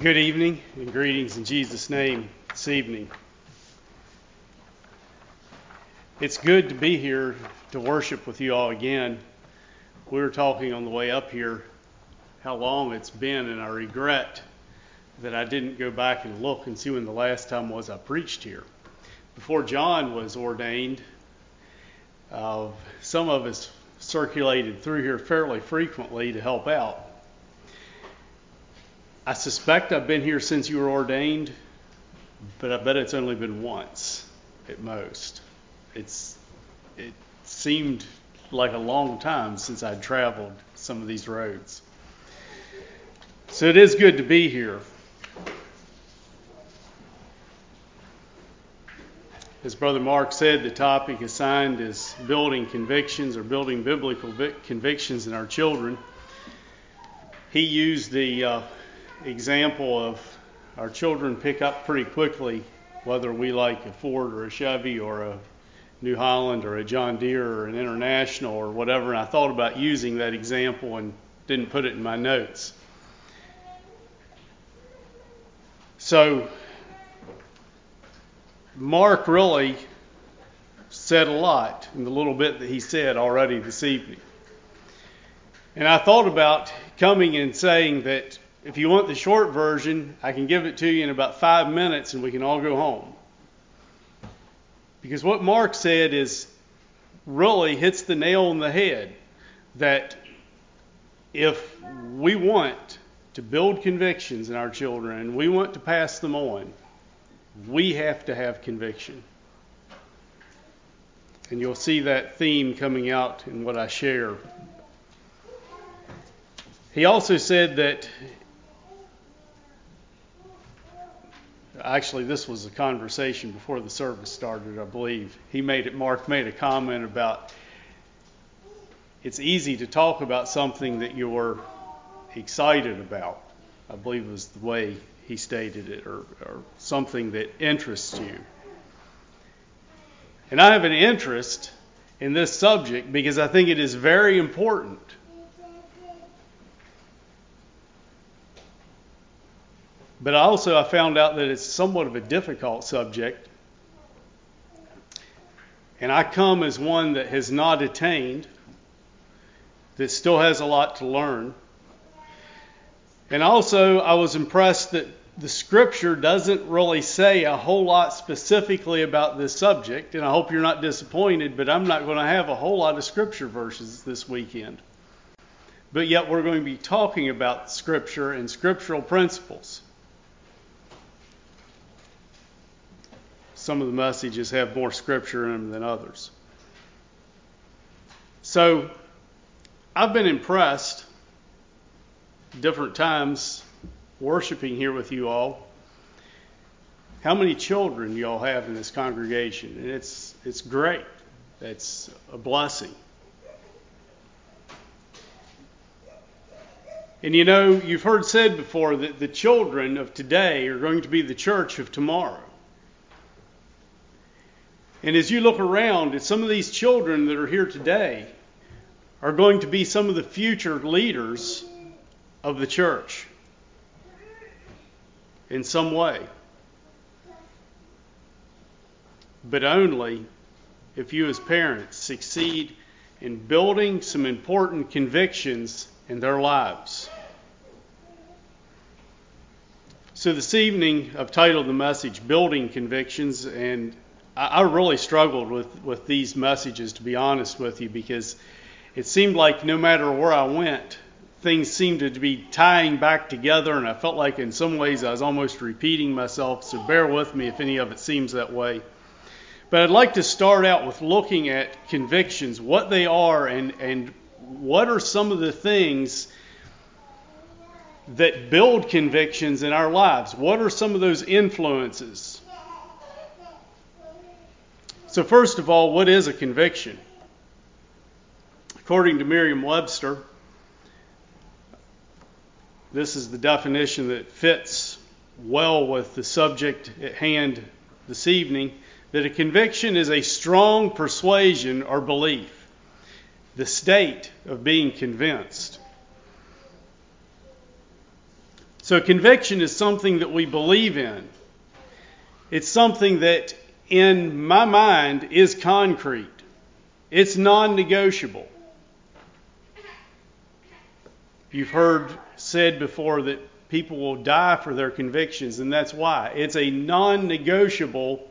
Good evening and greetings in Jesus' name this evening. It's good to be here to worship with you all again. We were talking on the way up here how long it's been, and I regret that I didn't go back and look and see when the last time was I preached here. Before John was ordained, uh, some of us circulated through here fairly frequently to help out. I suspect I've been here since you were ordained, but I bet it's only been once at most. It's it seemed like a long time since I'd traveled some of these roads. So it is good to be here. As Brother Mark said, the topic assigned is building convictions or building biblical convictions in our children. He used the uh, example of our children pick up pretty quickly whether we like a Ford or a Chevy or a New Holland or a John Deere or an International or whatever. And I thought about using that example and didn't put it in my notes. So, Mark really said a lot in the little bit that he said already this evening. And I thought about coming and saying that if you want the short version, I can give it to you in about five minutes and we can all go home. Because what Mark said is really hits the nail on the head that if we want to build convictions in our children and we want to pass them on, we have to have conviction. And you'll see that theme coming out in what I share. He also said that actually this was a conversation before the service started, I believe. He made it Mark made a comment about it's easy to talk about something that you're excited about. I believe was the way he stated it, or, or something that interests you. And I have an interest in this subject because I think it is very important. But also, I found out that it's somewhat of a difficult subject. And I come as one that has not attained, that still has a lot to learn. And also, I was impressed that the scripture doesn't really say a whole lot specifically about this subject. And I hope you're not disappointed, but I'm not going to have a whole lot of scripture verses this weekend. But yet, we're going to be talking about scripture and scriptural principles. Some of the messages have more scripture in them than others. So I've been impressed different times worshiping here with you all. How many children you all have in this congregation? And it's it's great. It's a blessing. And you know, you've heard said before that the children of today are going to be the church of tomorrow. And as you look around some of these children that are here today are going to be some of the future leaders of the church in some way. But only if you, as parents, succeed in building some important convictions in their lives. So, this evening, I've titled the message Building Convictions, and I, really struggled with, with these messages, to be honest with you, because it seemed like no matter where I went, things seemed to be tying back together, and I felt like in some ways I was almost repeating myself, so bear with me if any of it seems that way. But I'd like to start out with looking at convictions, what they are, and, and what are some of the things that build convictions in our lives? What are some of those influences? So, first of all, what is a conviction? According to Merriam Webster, this is the definition that fits well with the subject at hand this evening that a conviction is a strong persuasion or belief, the state of being convinced. So, conviction is something that we believe in. It's something that, in my mind, is concrete, it's non negotiable. You've heard said before that people will die for their convictions, and that's why. It's a non negotiable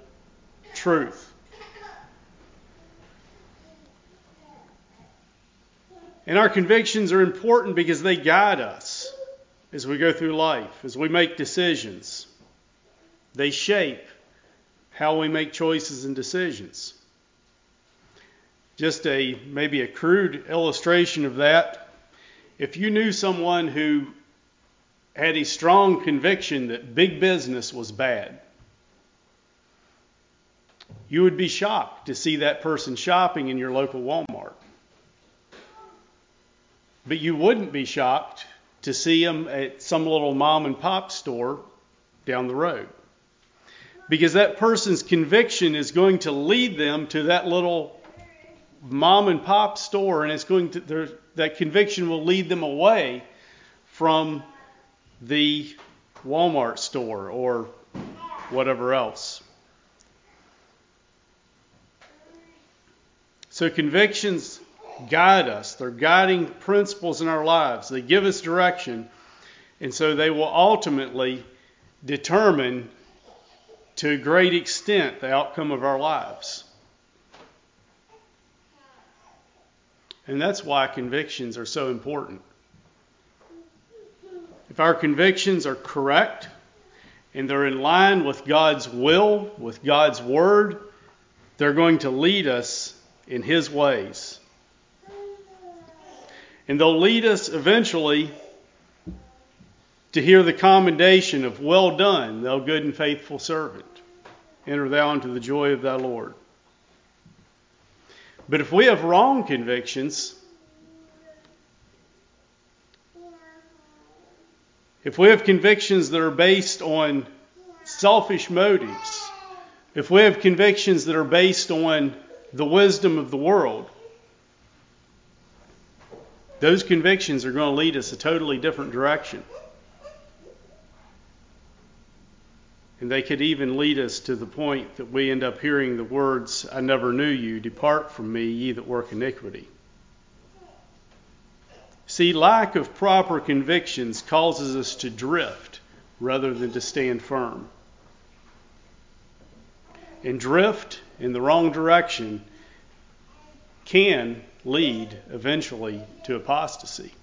truth. And our convictions are important because they guide us as we go through life, as we make decisions. They shape how we make choices and decisions. Just a maybe a crude illustration of that. If you knew someone who had a strong conviction that big business was bad, you would be shocked to see that person shopping in your local Walmart. But you wouldn't be shocked to see them at some little mom and pop store down the road. Because that person's conviction is going to lead them to that little mom and pop store, and it's going to, that conviction will lead them away from the Walmart store or whatever else. So convictions guide us. They're guiding principles in our lives. They give us direction. And so they will ultimately determine to a great extent the outcome of our lives. And that's why convictions are so important. If our convictions are correct and they're in line with God's will, with God's word, they're going to lead us in His ways. And they'll lead us eventually to hear the commendation of, Well done, thou good and faithful servant. Enter thou into the joy of thy Lord. But if we have wrong convictions, if we have convictions that are based on selfish motives, if we have convictions that are based on the wisdom of the world, those convictions are going to lead us a totally different direction. And they could even lead us to the point that we end up hearing the words, I never knew you, depart from me, ye that work iniquity. See, lack of proper convictions causes us to drift rather than to stand firm. And drift in the wrong direction can lead eventually to apostasy.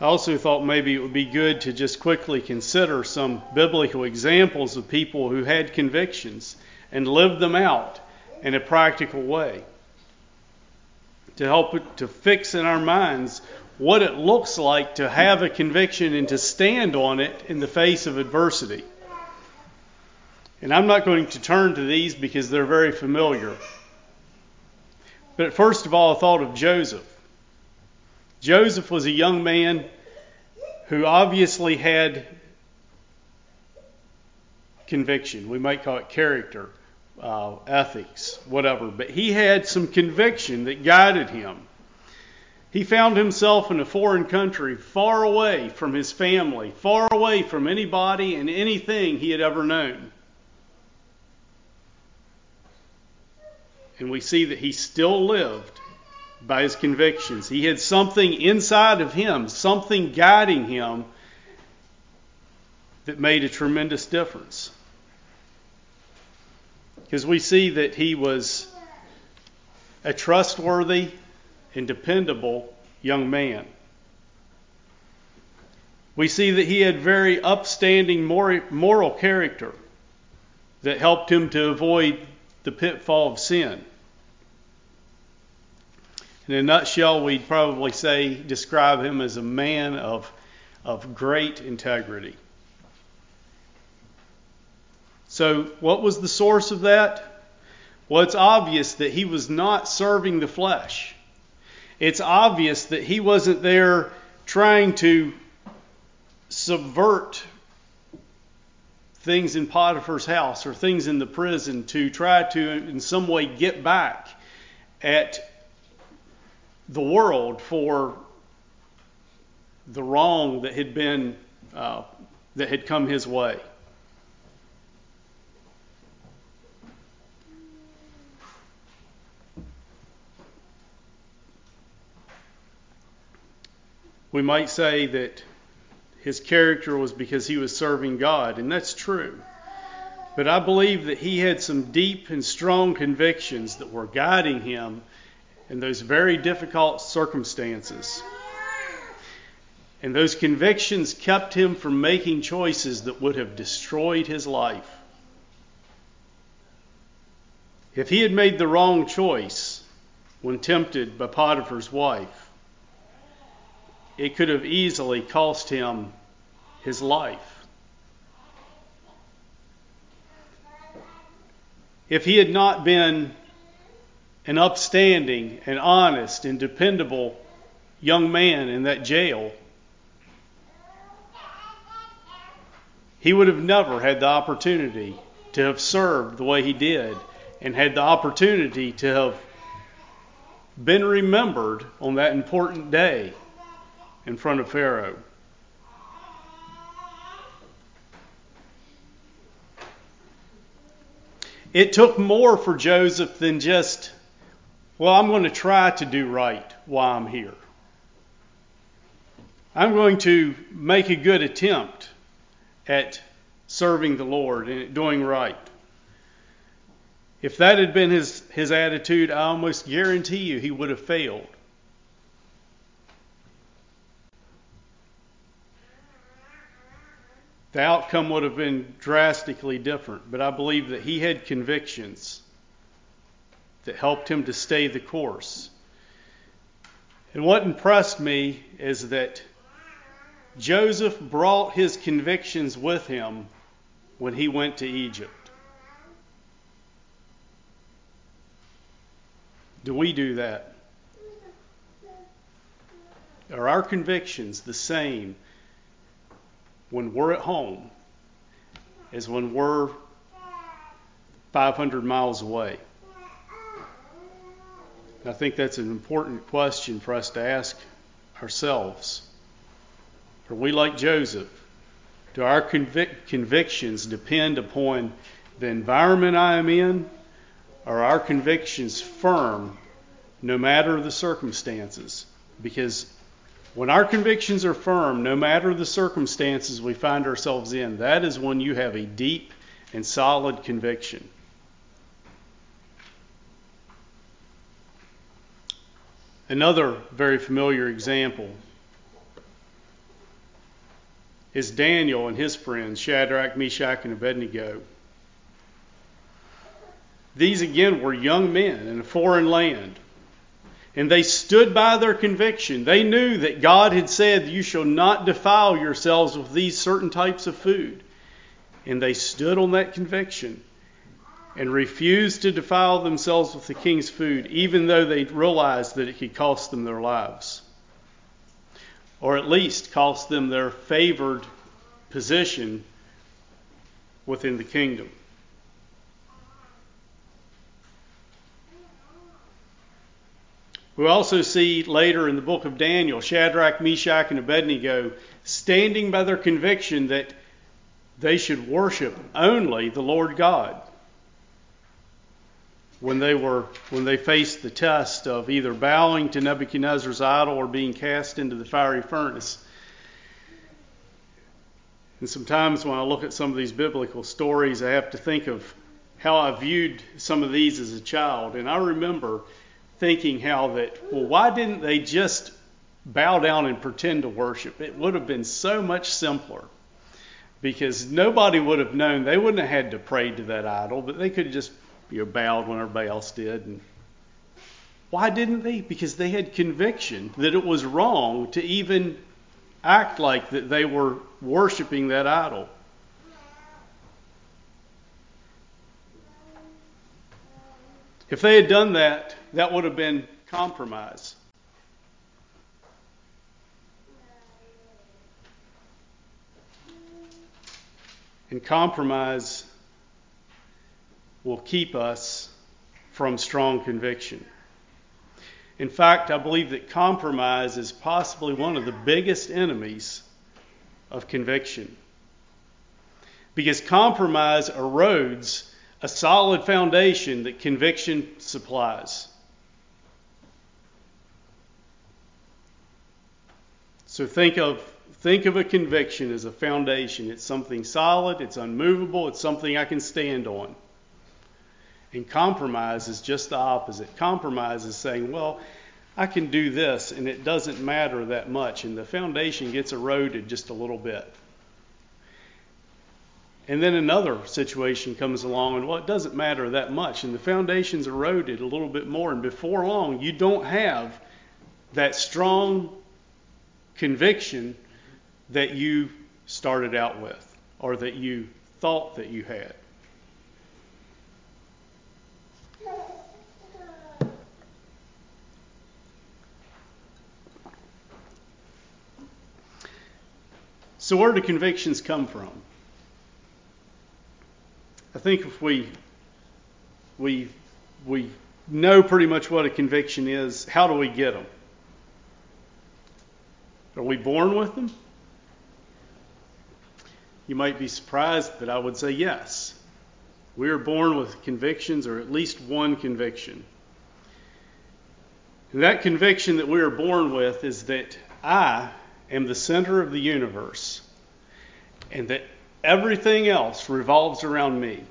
I also thought maybe it would be good to just quickly consider some biblical examples of people who had convictions and lived them out in a practical way to help to fix in our minds what it looks like to have a conviction and to stand on it in the face of adversity. And I'm not going to turn to these because they're very familiar. But first of all, I thought of Joseph. Joseph was a young man who obviously had conviction. We might call it character, uh, ethics, whatever. But he had some conviction that guided him. He found himself in a foreign country, far away from his family, far away from anybody and anything he had ever known. And we see that he still lived by his convictions. He had something inside of him, something guiding him that made a tremendous difference. Because we see that he was a trustworthy and dependable young man. We see that he had very upstanding moral character that helped him to avoid the pitfall of sin. In a nutshell, we'd probably say, describe him as a man of, of great integrity. So, what was the source of that? Well, it's obvious that he was not serving the flesh. It's obvious that he wasn't there trying to subvert things in Potiphar's house or things in the prison to try to, in some way, get back at the world for the wrong that had been uh, that had come his way. We might say that his character was because he was serving God, and that's true. But I believe that he had some deep and strong convictions that were guiding him in those very difficult circumstances. And those convictions kept him from making choices that would have destroyed his life. If he had made the wrong choice when tempted by Potiphar's wife, it could have easily cost him his life. If he had not been an upstanding and honest and dependable young man in that jail, he would have never had the opportunity to have served the way he did and had the opportunity to have been remembered on that important day in front of Pharaoh. It took more for Joseph than just, well, I'm going to try to do right while I'm here. I'm going to make a good attempt at serving the Lord and doing right. If that had been his, his attitude, I almost guarantee you he would have failed. The outcome would have been drastically different, but I believe that he had convictions that helped him to stay the course. And what impressed me is that Joseph brought his convictions with him when he went to Egypt. Do we do that? Are our convictions the same when we're at home as when we're 500 miles away? I think that's an important question for us to ask ourselves. Are we like Joseph? Do our convic- convictions depend upon the environment I am in? Are our convictions firm no matter the circumstances? Because when our convictions are firm, no matter the circumstances we find ourselves in, that is when you have a deep and solid conviction. Another very familiar example is Daniel and his friends, Shadrach, Meshach, and Abednego. These again were young men in a foreign land. And they stood by their conviction. They knew that God had said, You shall not defile yourselves with these certain types of food. And they stood on that conviction and refused to defile themselves with the king's food, even though they realized that it could cost them their lives or at least cost them their favored position within the kingdom. We also see later in the book of Daniel Shadrach, Meshach, and Abednego standing by their conviction that they should worship only the Lord God when they were when they faced the test of either bowing to Nebuchadnezzar's idol or being cast into the fiery furnace. And sometimes when I look at some of these biblical stories, I have to think of how I viewed some of these as a child. And I remember thinking how that, well, why didn't they just bow down and pretend to worship? It would have been so much simpler because nobody would have known. They wouldn't have had to pray to that idol, but they could have just you know, bowed when everybody else did. And why didn't they? Because they had conviction that it was wrong to even act like that they were worshiping that idol. If they had done that, that would have been compromise. And compromise will keep us from strong conviction. In fact, I believe that compromise is possibly one of the biggest enemies of conviction. Because compromise erodes a solid foundation that conviction supplies. So think of think of a conviction as a foundation. It's something solid, it's unmovable, it's something I can stand on. And compromise is just the opposite. Compromise is saying, well, I can do this and it doesn't matter that much, and the foundation gets eroded just a little bit. And then another situation comes along, and well, it doesn't matter that much, and the foundation's eroded a little bit more, and before long, you don't have that strong conviction that you started out with or that you thought that you had. So, where do convictions come from? I think if we we we know pretty much what a conviction is, how do we get them? Are we born with them? You might be surprised that I would say yes. We are born with convictions, or at least one conviction. And that conviction that we are born with is that I am the center of the universe and that everything else revolves around me.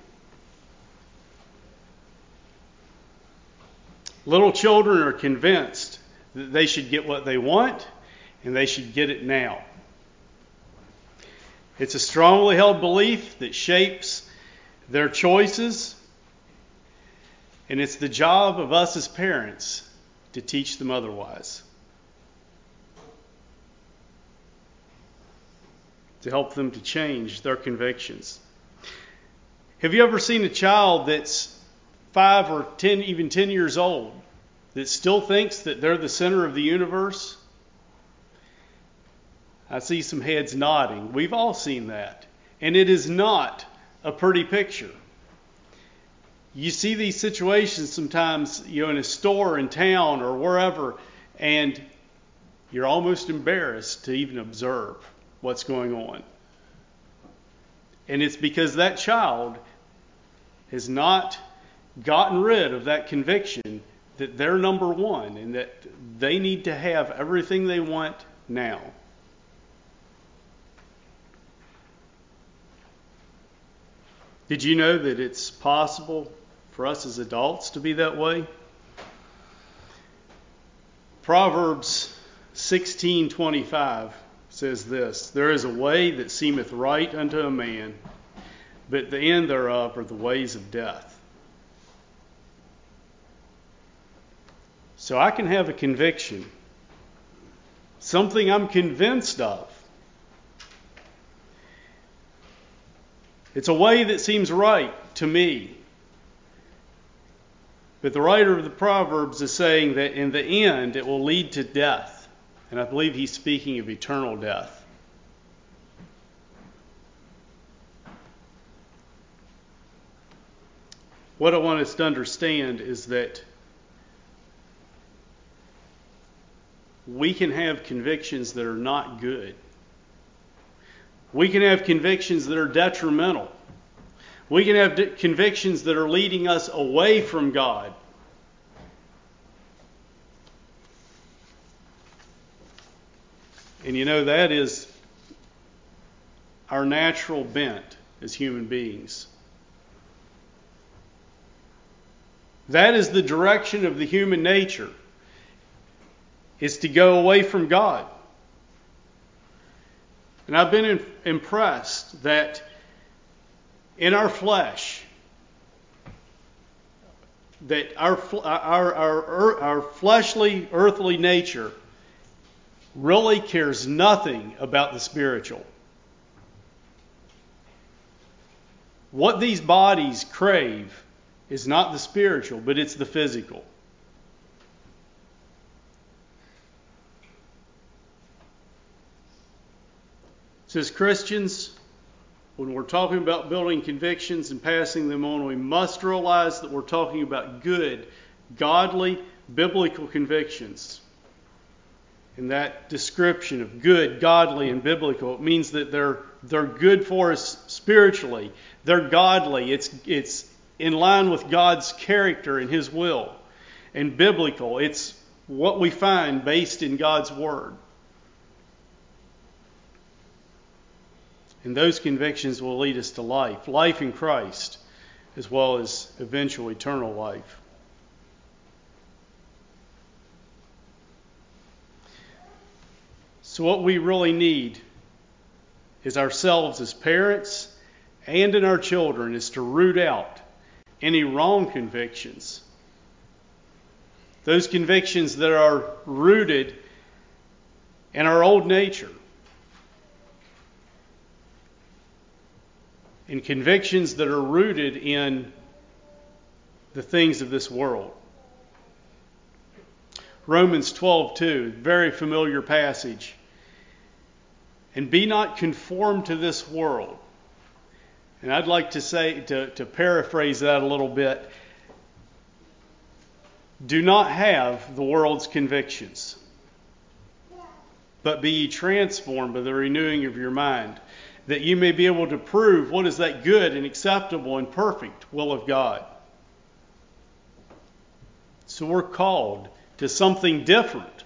Little children are convinced that they should get what they want and they should get it now. It's a strongly held belief that shapes their choices, and it's the job of us as parents to teach them otherwise. To help them to change their convictions. Have you ever seen a child that's five or ten, even ten years old, that still thinks that they're the center of the universe? I see some heads nodding. We've all seen that. And it is not a pretty picture. You see these situations sometimes, you know, in a store in town or wherever, and you're almost embarrassed to even observe what's going on. And it's because that child has not gotten rid of that conviction that they're number one and that they need to have everything they want now. Did you know that it's possible for us as adults to be that way? Proverbs 16:25 says this, there is a way that seemeth right unto a man, but the end thereof are the ways of death. So I can have a conviction, something I'm convinced of, It's a way that seems right to me. But the writer of the Proverbs is saying that in the end it will lead to death. And I believe he's speaking of eternal death. What I want us to understand is that we can have convictions that are not good. We can have convictions that are detrimental. We can have convictions that are leading us away from God. And you know, that is our natural bent as human beings. That is the direction of the human nature, is to go away from God. And I've been impressed that in our flesh, that our, our, our, our fleshly, earthly nature really cares nothing about the spiritual. What these bodies crave is not the spiritual, but it's the physical. So, as Christians, when we're talking about building convictions and passing them on, we must realize that we're talking about good, godly, biblical convictions, in that description of good, godly, and biblical, it means that they're they're good for us spiritually. They're godly. It's it's in line with God's character and His will. And biblical, it's what we find based in God's Word. And those convictions will lead us to life life in Christ, as well as eventual eternal life. So, what we really need is ourselves as parents and in our children is to root out any wrong convictions. Those convictions that are rooted in our old nature. And convictions that are rooted in the things of this world. Romans 12:2, very familiar passage. And be not conformed to this world. And I'd like to say, to, to paraphrase that a little bit, do not have the world's convictions, but be ye transformed by the renewing of your mind, that you may be able to prove what is that good and acceptable and perfect will of God. So we're called to something different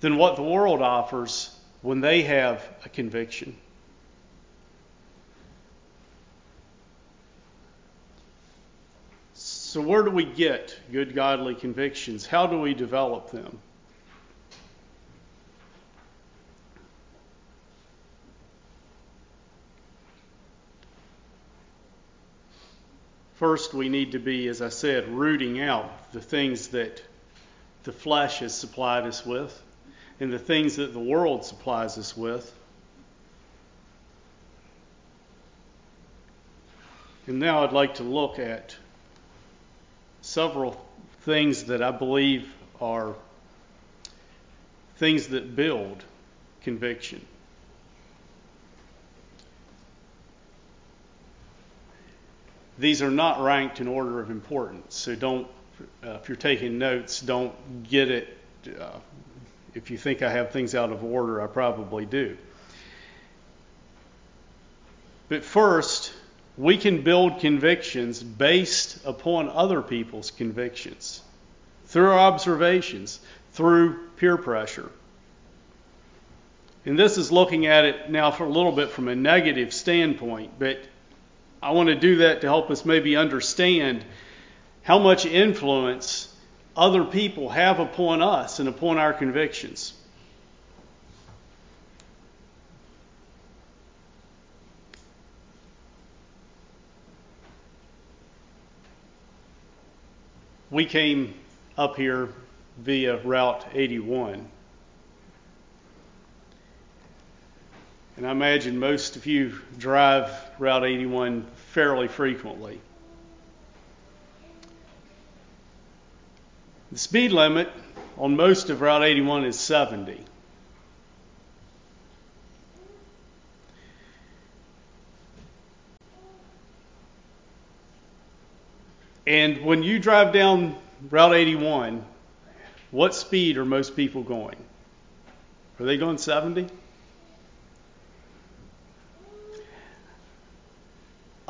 than what the world offers when they have a conviction. So, where do we get good godly convictions? How do we develop them? First, we need to be, as I said, rooting out the things that the flesh has supplied us with and the things that the world supplies us with. And now I'd like to look at several things that I believe are things that build conviction. These are not ranked in order of importance, so don't, uh, if you're taking notes, don't get it uh, if you think I have things out of order, I probably do. But first, we can build convictions based upon other people's convictions, through observations, through peer pressure. And this is looking at it now for a little bit from a negative standpoint, but I want to do that to help us maybe understand how much influence other people have upon us and upon our convictions. We came up here via Route 81. And I imagine most of you drive Route 81 fairly frequently. The speed limit on most of Route 81 is 70. And when you drive down Route 81, what speed are most people going? Are they going 70?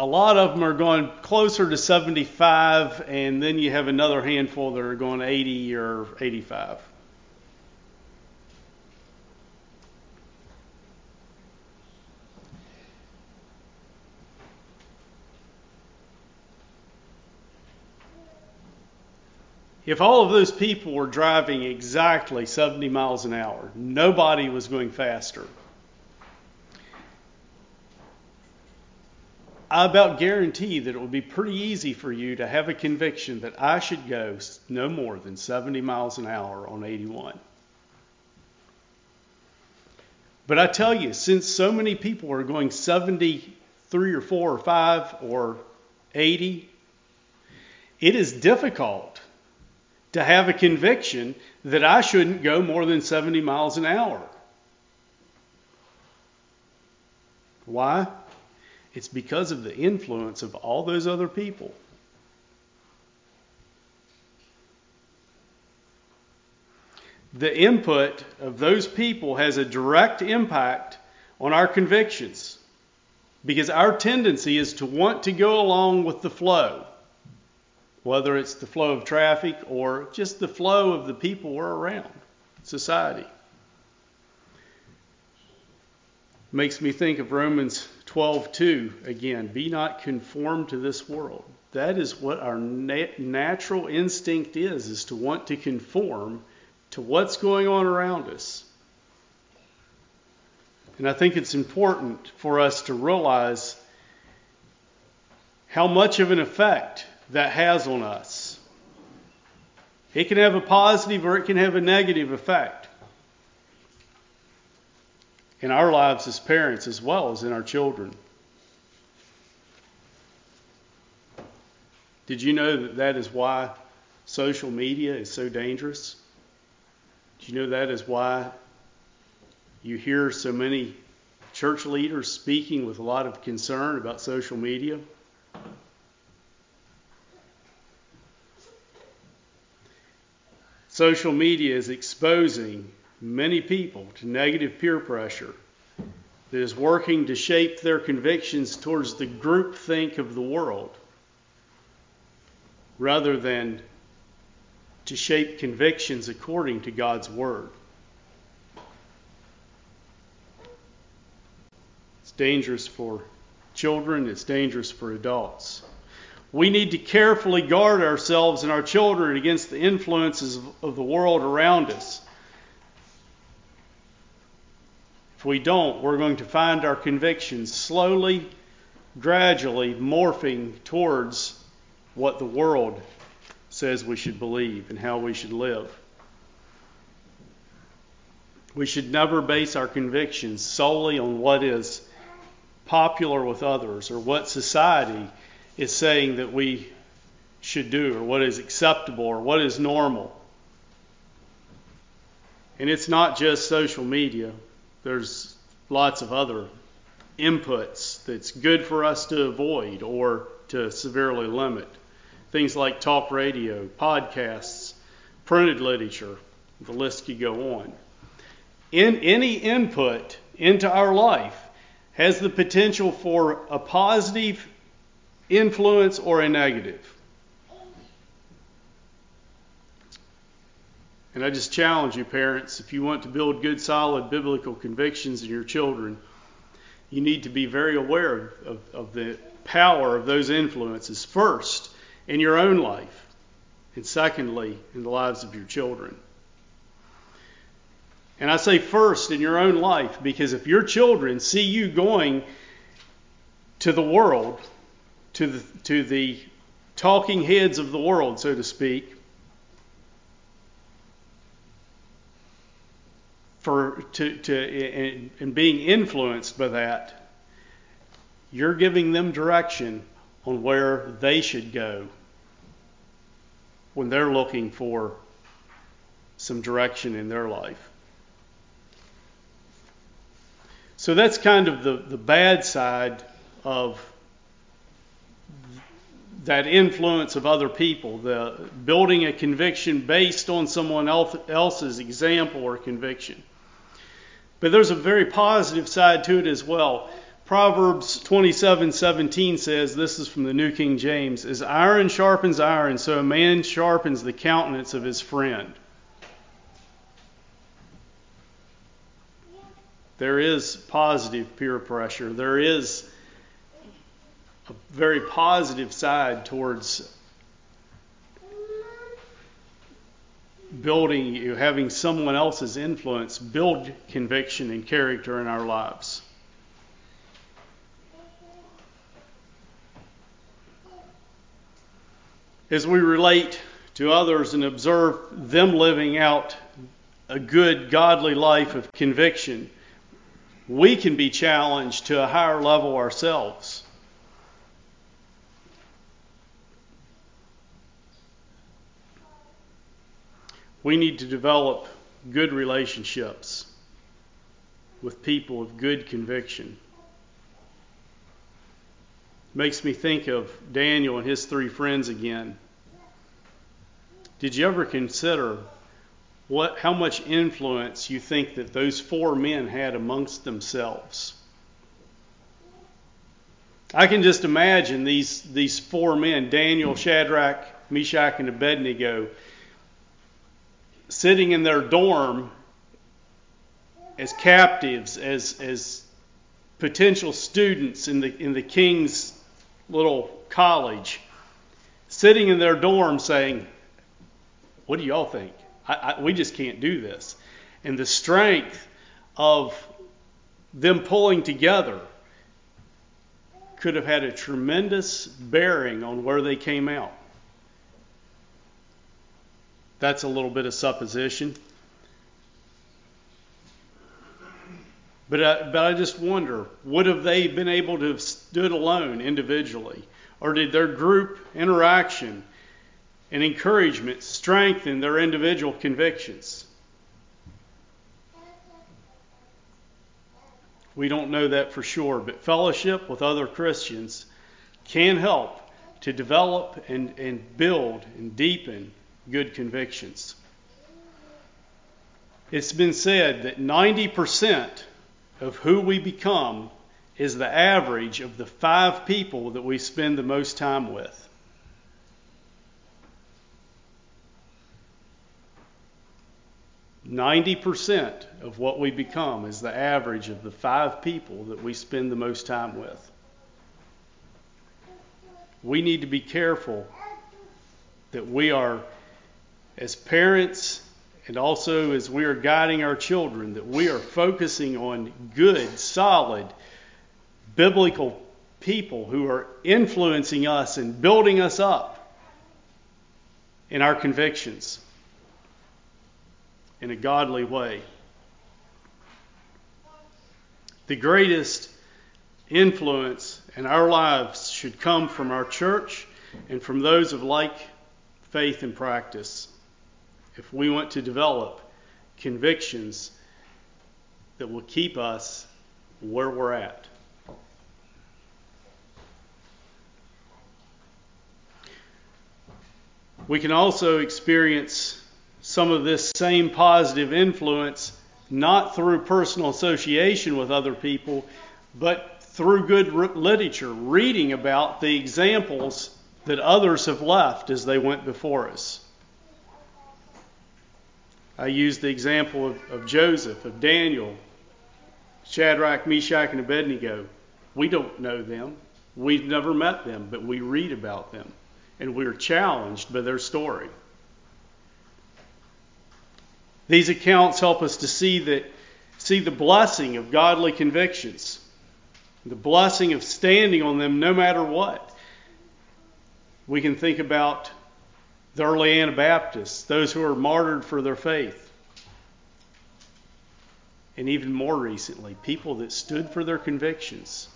A lot of them are going closer to 75, and then you have another handful that are going 80 or 85. If all of those people were driving exactly 70 miles an hour, nobody was going faster. I about guarantee that it would be pretty easy for you to have a conviction that I should go no more than 70 miles an hour on 81. But I tell you, since so many people are going 73 or 4 or 5 or 80, it is difficult to have a conviction that I shouldn't go more than 70 miles an hour. Why? It's because of the influence of all those other people. the input of those people has a direct impact on our convictions because our tendency is to want to go along with the flow, whether it's the flow of traffic or just the flow of the people we're around, society. Makes me think of Romans 12:2 again, be not conformed to this world. That is what our nat- natural instinct is is to want to conform to what's going on around us. And I think it's important for us to realize how much of an effect that has on us. It can have a positive or it can have a negative effect in our lives as parents as well as in our children. Did you know that that is why social media is so dangerous? Do you know that is why you hear so many church leaders speaking with a lot of concern about social media? Social media is exposing many people to negative peer pressure that is working to shape their convictions towards the groupthink of the world rather than to shape convictions according to God's Word. It's dangerous for children, it's dangerous for adults. We need to carefully guard ourselves and our children against the influences of the world around us. If we don't, we're going to find our convictions slowly, gradually morphing towards what the world says we should believe and how we should live. We should never base our convictions solely on what is popular with others or what society is saying that we should do or what is acceptable or what is normal. And it's not just social media, there's lots of other inputs that's good for us to avoid or to severely limit things like talk radio, podcasts, printed literature. The list could go on. In any input into our life has the potential for a positive influence or a negative. And I just challenge you, parents, if you want to build good, solid biblical convictions in your children, you need to be very aware of, of, of the power of those influences. First, in your own life, and secondly, in the lives of your children. And I say first in your own life because if your children see you going to the world, to the, to the talking heads of the world, so to speak, for to, to and, being influenced by that, you're giving them direction on where they should go when they're looking for some direction in their life. So that's kind of the, the bad side of that influence of other people, the building a conviction based on someone else's example or conviction. But there's a very positive side to it as well. Proverbs 27:17 says, this is from the New King James, as iron sharpens iron, so a man sharpens the countenance of his friend. There is positive peer pressure. There is a very positive side towards building, you, having someone else's influence build conviction and character in our lives. as we relate to others and observe them living out a good, godly life of conviction, we can be challenged to a higher level ourselves. We need to develop good relationships with people of good conviction. Makes me think of Daniel and his three friends again. Did you ever consider what, how much influence you think that those four men had amongst themselves. I can just imagine these, these four men, Daniel, Shadrach, Meshach, and Abednego, sitting in their dorm as captives, as, as potential students in the, in the king's little college, sitting in their dorm saying, What do y'all think? I, I, we just can't do this. And the strength of them pulling together could have had a tremendous bearing on where they came out. That's a little bit of supposition. But I, but I just wonder would have they been able to have stood alone individually? Or did their group interaction and encouragement strengthen their individual convictions? We don't know that for sure, but fellowship with other Christians can help to develop and, and build and deepen good convictions. It's been said that 90% of who we become is the average of the five people that we spend the most time with. Ninety percent of what we become is the average of the five people that we spend the most time with. We need to be careful that we are, as parents and also as we are guiding our children, that we are focusing on good, solid, biblical people who are influencing us and building us up in our convictions in a godly way. The greatest influence in our lives should come from our church and from those of like faith and practice if we want to develop convictions that will keep us where we're at. We can also experience some of this same positive influence not through personal association with other people, but through good literature, reading about the examples that others have left as they went before us. I used the example of, of Joseph, of Daniel, Shadrach, Meshach, and Abednego. We don't know them. We've never met them, but we read about them, and we're challenged by their story. These accounts help us to see that see the blessing of godly convictions, the blessing of standing on them no matter what. We can think about the early Anabaptists, those who were martyred for their faith. And even more recently, people that stood for their convictions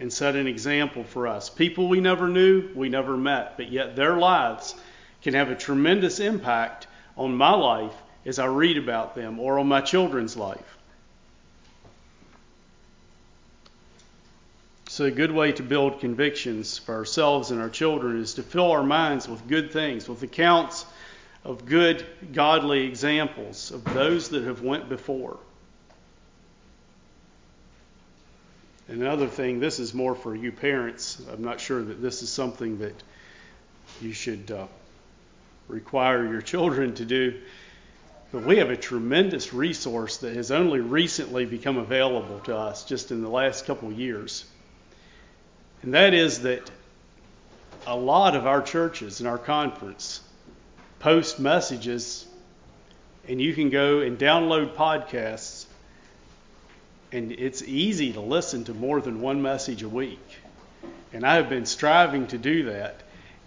and set an example for us. People we never knew, we never met, but yet their lives can have a tremendous impact on my life as I read about them or on my children's life. So, a good way to build convictions for ourselves and our children is to fill our minds with good things, with accounts of good, godly examples of those that have went before. Another thing, this is more for you parents. I'm not sure that this is something that you should uh, require your children to do. But we have a tremendous resource that has only recently become available to us just in the last couple of years. And that is that a lot of our churches and our conference post messages, and you can go and download podcasts, and it's easy to listen to more than one message a week. And I have been striving to do that,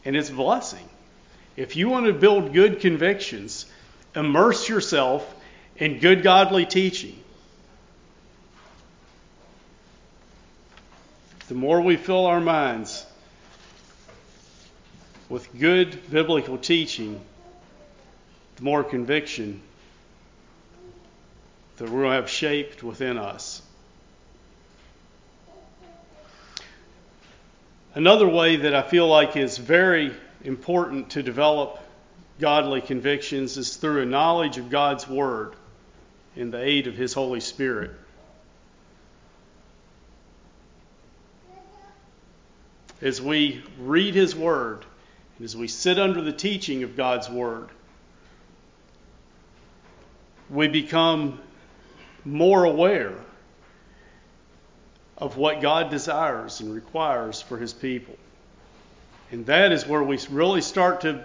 and it's a blessing. If you want to build good convictions, immerse yourself in good godly teaching. The more we fill our minds with good biblical teaching, the more conviction that we'll have shaped within us. Another way that I feel like is very important to develop godly convictions is through a knowledge of God's Word and the aid of His Holy Spirit. As we read His Word, and as we sit under the teaching of God's Word, we become more aware of what God desires and requires for His people. And that is where we really start to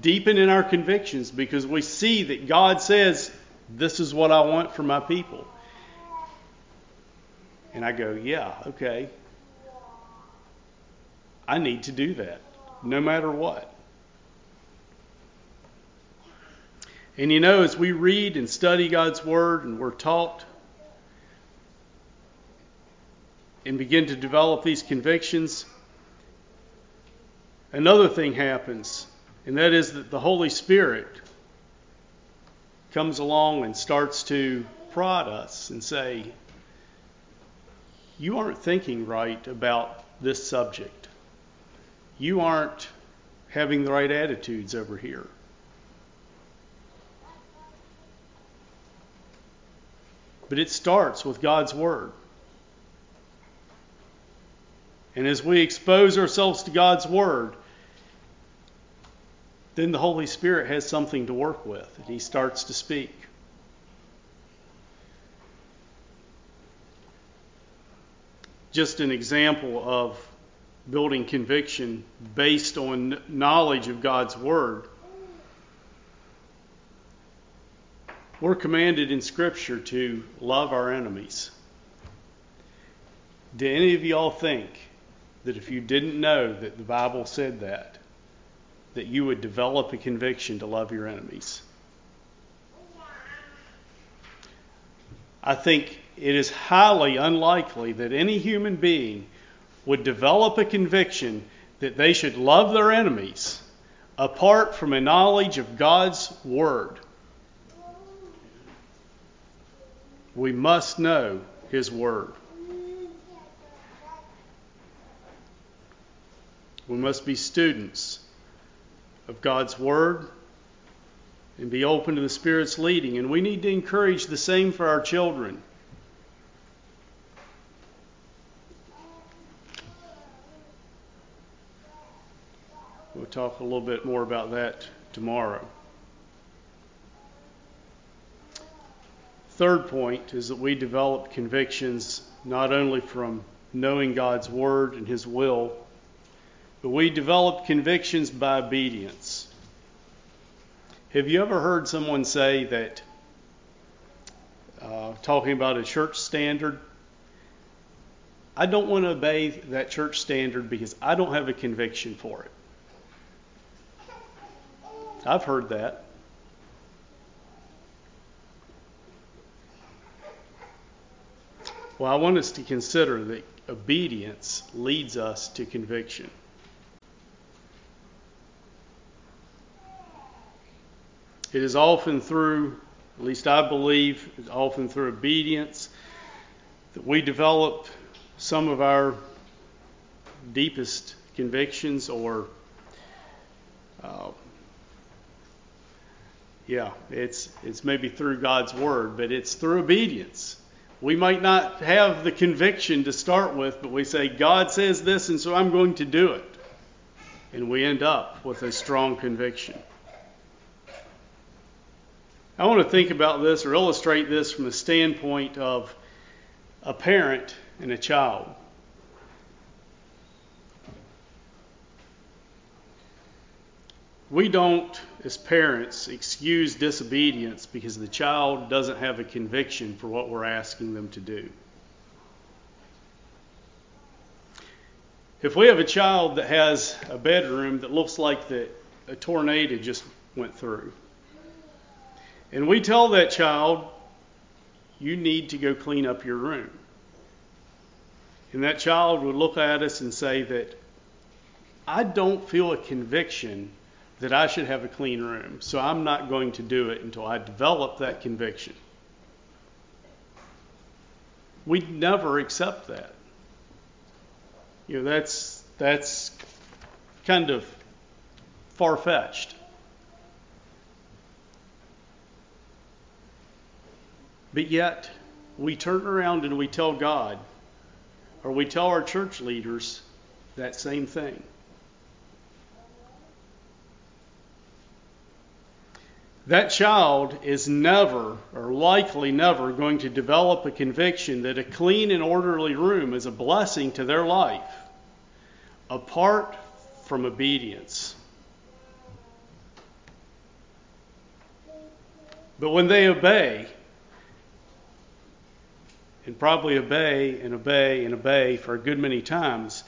deepen in our convictions because we see that God says, This is what I want for my people. And I go, Yeah, okay. I need to do that no matter what. And you know, as we read and study God's Word and we're taught and begin to develop these convictions, another thing happens, and that is that the Holy Spirit comes along and starts to prod us and say, You aren't thinking right about this subject. You aren't having the right attitudes over here. But it starts with God's Word. And as we expose ourselves to God's Word, then the Holy Spirit has something to work with, and He starts to speak. Just an example of building conviction based on knowledge of God's Word. We're commanded in Scripture to love our enemies. Do any of y'all think that if you didn't know that the Bible said that, that you would develop a conviction to love your enemies? I think it is highly unlikely that any human being would develop a conviction that they should love their enemies apart from a knowledge of God's Word. We must know His Word. We must be students of God's Word and be open to the Spirit's leading. And we need to encourage the same for our children. Talk a little bit more about that tomorrow. Third point is that we develop convictions not only from knowing God's Word and His will, but we develop convictions by obedience. Have you ever heard someone say that, uh, talking about a church standard, I don't want to obey that church standard because I don't have a conviction for it? I've heard that. Well, I want us to consider that obedience leads us to conviction. It is often through, at least I believe, it's often through obedience that we develop some of our deepest convictions or uh, yeah, it's it's maybe through God's word, but it's through obedience. We might not have the conviction to start with, but we say, God says this, and so I'm going to do it. And we end up with a strong conviction. I want to think about this or illustrate this from the standpoint of a parent and a child. We don't, as parents, excuse disobedience because the child doesn't have a conviction for what we're asking them to do. If we have a child that has a bedroom that looks like that a tornado just went through, and we tell that child, you need to go clean up your room. And that child would look at us and say that I don't feel a conviction that I should have a clean room, so I'm not going to do it until I develop that conviction. We never accept that. You know, that's that's kind of far fetched. But yet, we turn around and we tell God, or we tell our church leaders that same thing. That child is never, or likely never, going to develop a conviction that a clean and orderly room is a blessing to their life apart from obedience. But when they obey, and probably obey and obey and obey for a good many times,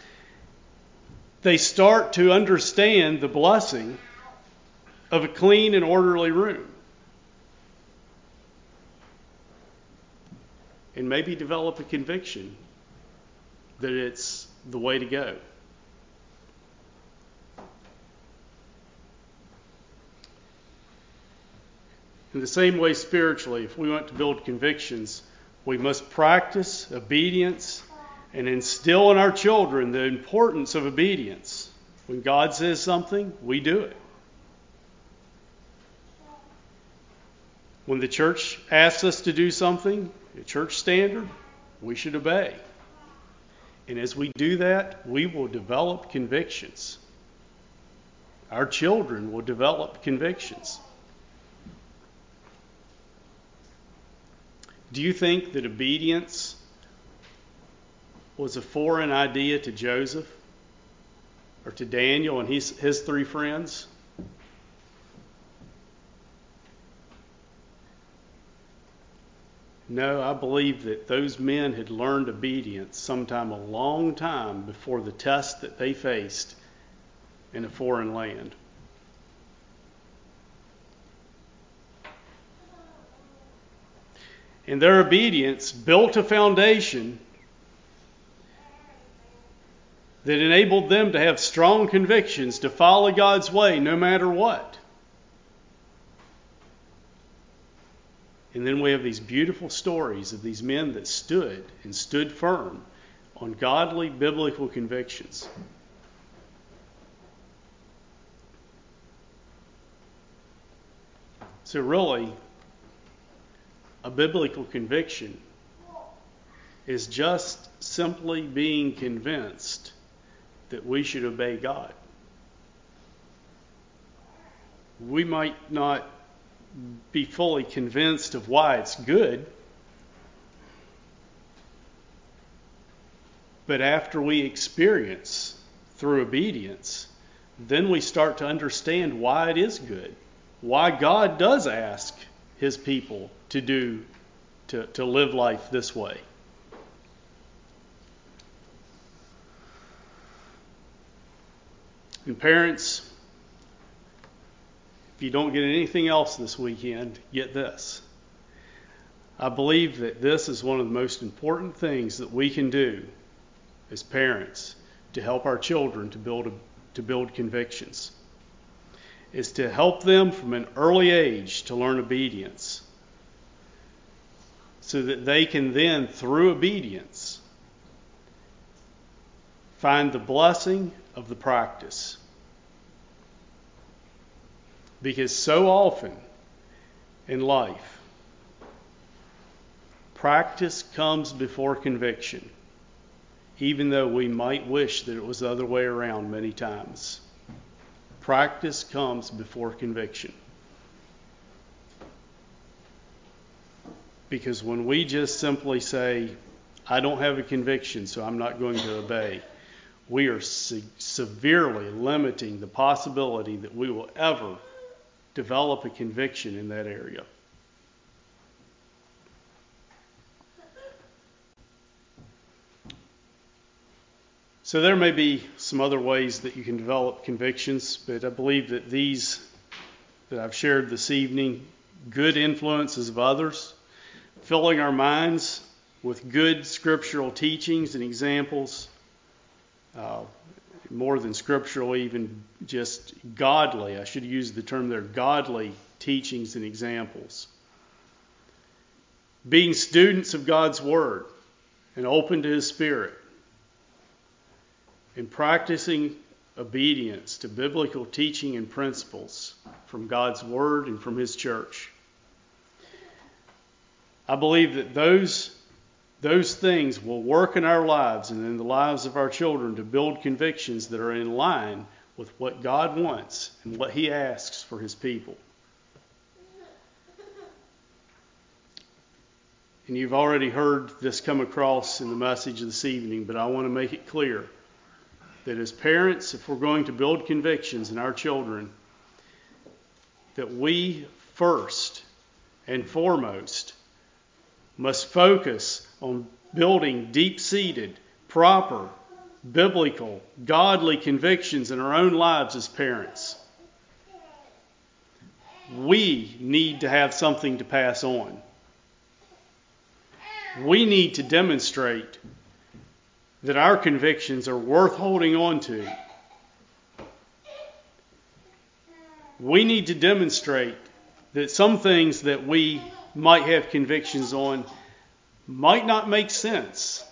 they start to understand the blessing of a clean and orderly room. And maybe develop a conviction that it's the way to go. In the same way, spiritually, if we want to build convictions, we must practice obedience and instill in our children the importance of obedience. When God says something, we do it. When the church asks us to do something, a church standard, we should obey. And as we do that, we will develop convictions. Our children will develop convictions. Do you think that obedience was a foreign idea to Joseph or to Daniel and his, his three friends? No, I believe that those men had learned obedience sometime a long time before the test that they faced in a foreign land. And their obedience built a foundation that enabled them to have strong convictions to follow God's way no matter what. And then we have these beautiful stories of these men that stood and stood firm on godly biblical convictions. So, really, a biblical conviction is just simply being convinced that we should obey God. We might not be fully convinced of why it's good. But after we experience through obedience, then we start to understand why it is good, why God does ask his people to do, to, to live life this way. And parents, if you don't get anything else this weekend, get this. I believe that this is one of the most important things that we can do as parents to help our children to build a, to build convictions is to help them from an early age to learn obedience so that they can then through obedience find the blessing of the practice because so often in life, practice comes before conviction, even though we might wish that it was the other way around many times. Practice comes before conviction. Because when we just simply say, I don't have a conviction, so I'm not going to obey, we are se- severely limiting the possibility that we will ever develop a conviction in that area. So there may be some other ways that you can develop convictions, but I believe that these that I've shared this evening, good influences of others, filling our minds with good scriptural teachings and examples, uh, more than scriptural, even just godly. I should use the term there godly teachings and examples. Being students of God's Word and open to His Spirit. And practicing obedience to biblical teaching and principles from God's Word and from His church. I believe that those those things will work in our lives and in the lives of our children to build convictions that are in line with what God wants and what He asks for His people. And you've already heard this come across in the message this evening, but I want to make it clear that as parents, if we're going to build convictions in our children, that we first and foremost must focus on building deep seated, proper, biblical, godly convictions in our own lives as parents. We need to have something to pass on. We need to demonstrate that our convictions are worth holding on to. We need to demonstrate that some things that we might have convictions on might not make sense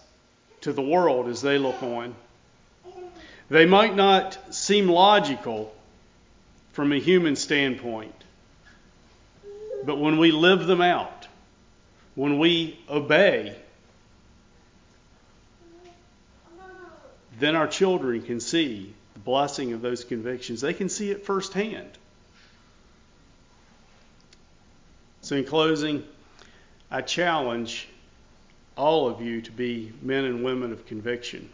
to the world as they look on. They might not seem logical from a human standpoint. But when we live them out, when we obey, then our children can see the blessing of those convictions. They can see it firsthand. So, in closing, I challenge all of you to be men and women of conviction,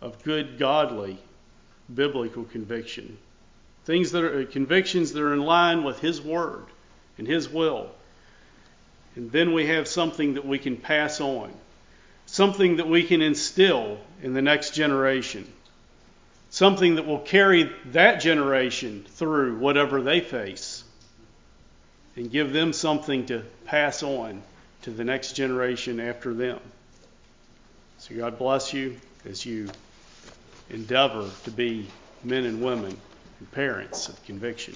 of good, godly, biblical conviction. Things that are uh, convictions that are in line with His Word and His will. And then we have something that we can pass on, something that we can instill in the next generation, something that will carry that generation through whatever they face and give them something to pass on to the next generation after them. So God bless you as you endeavor to be men and women and parents of conviction.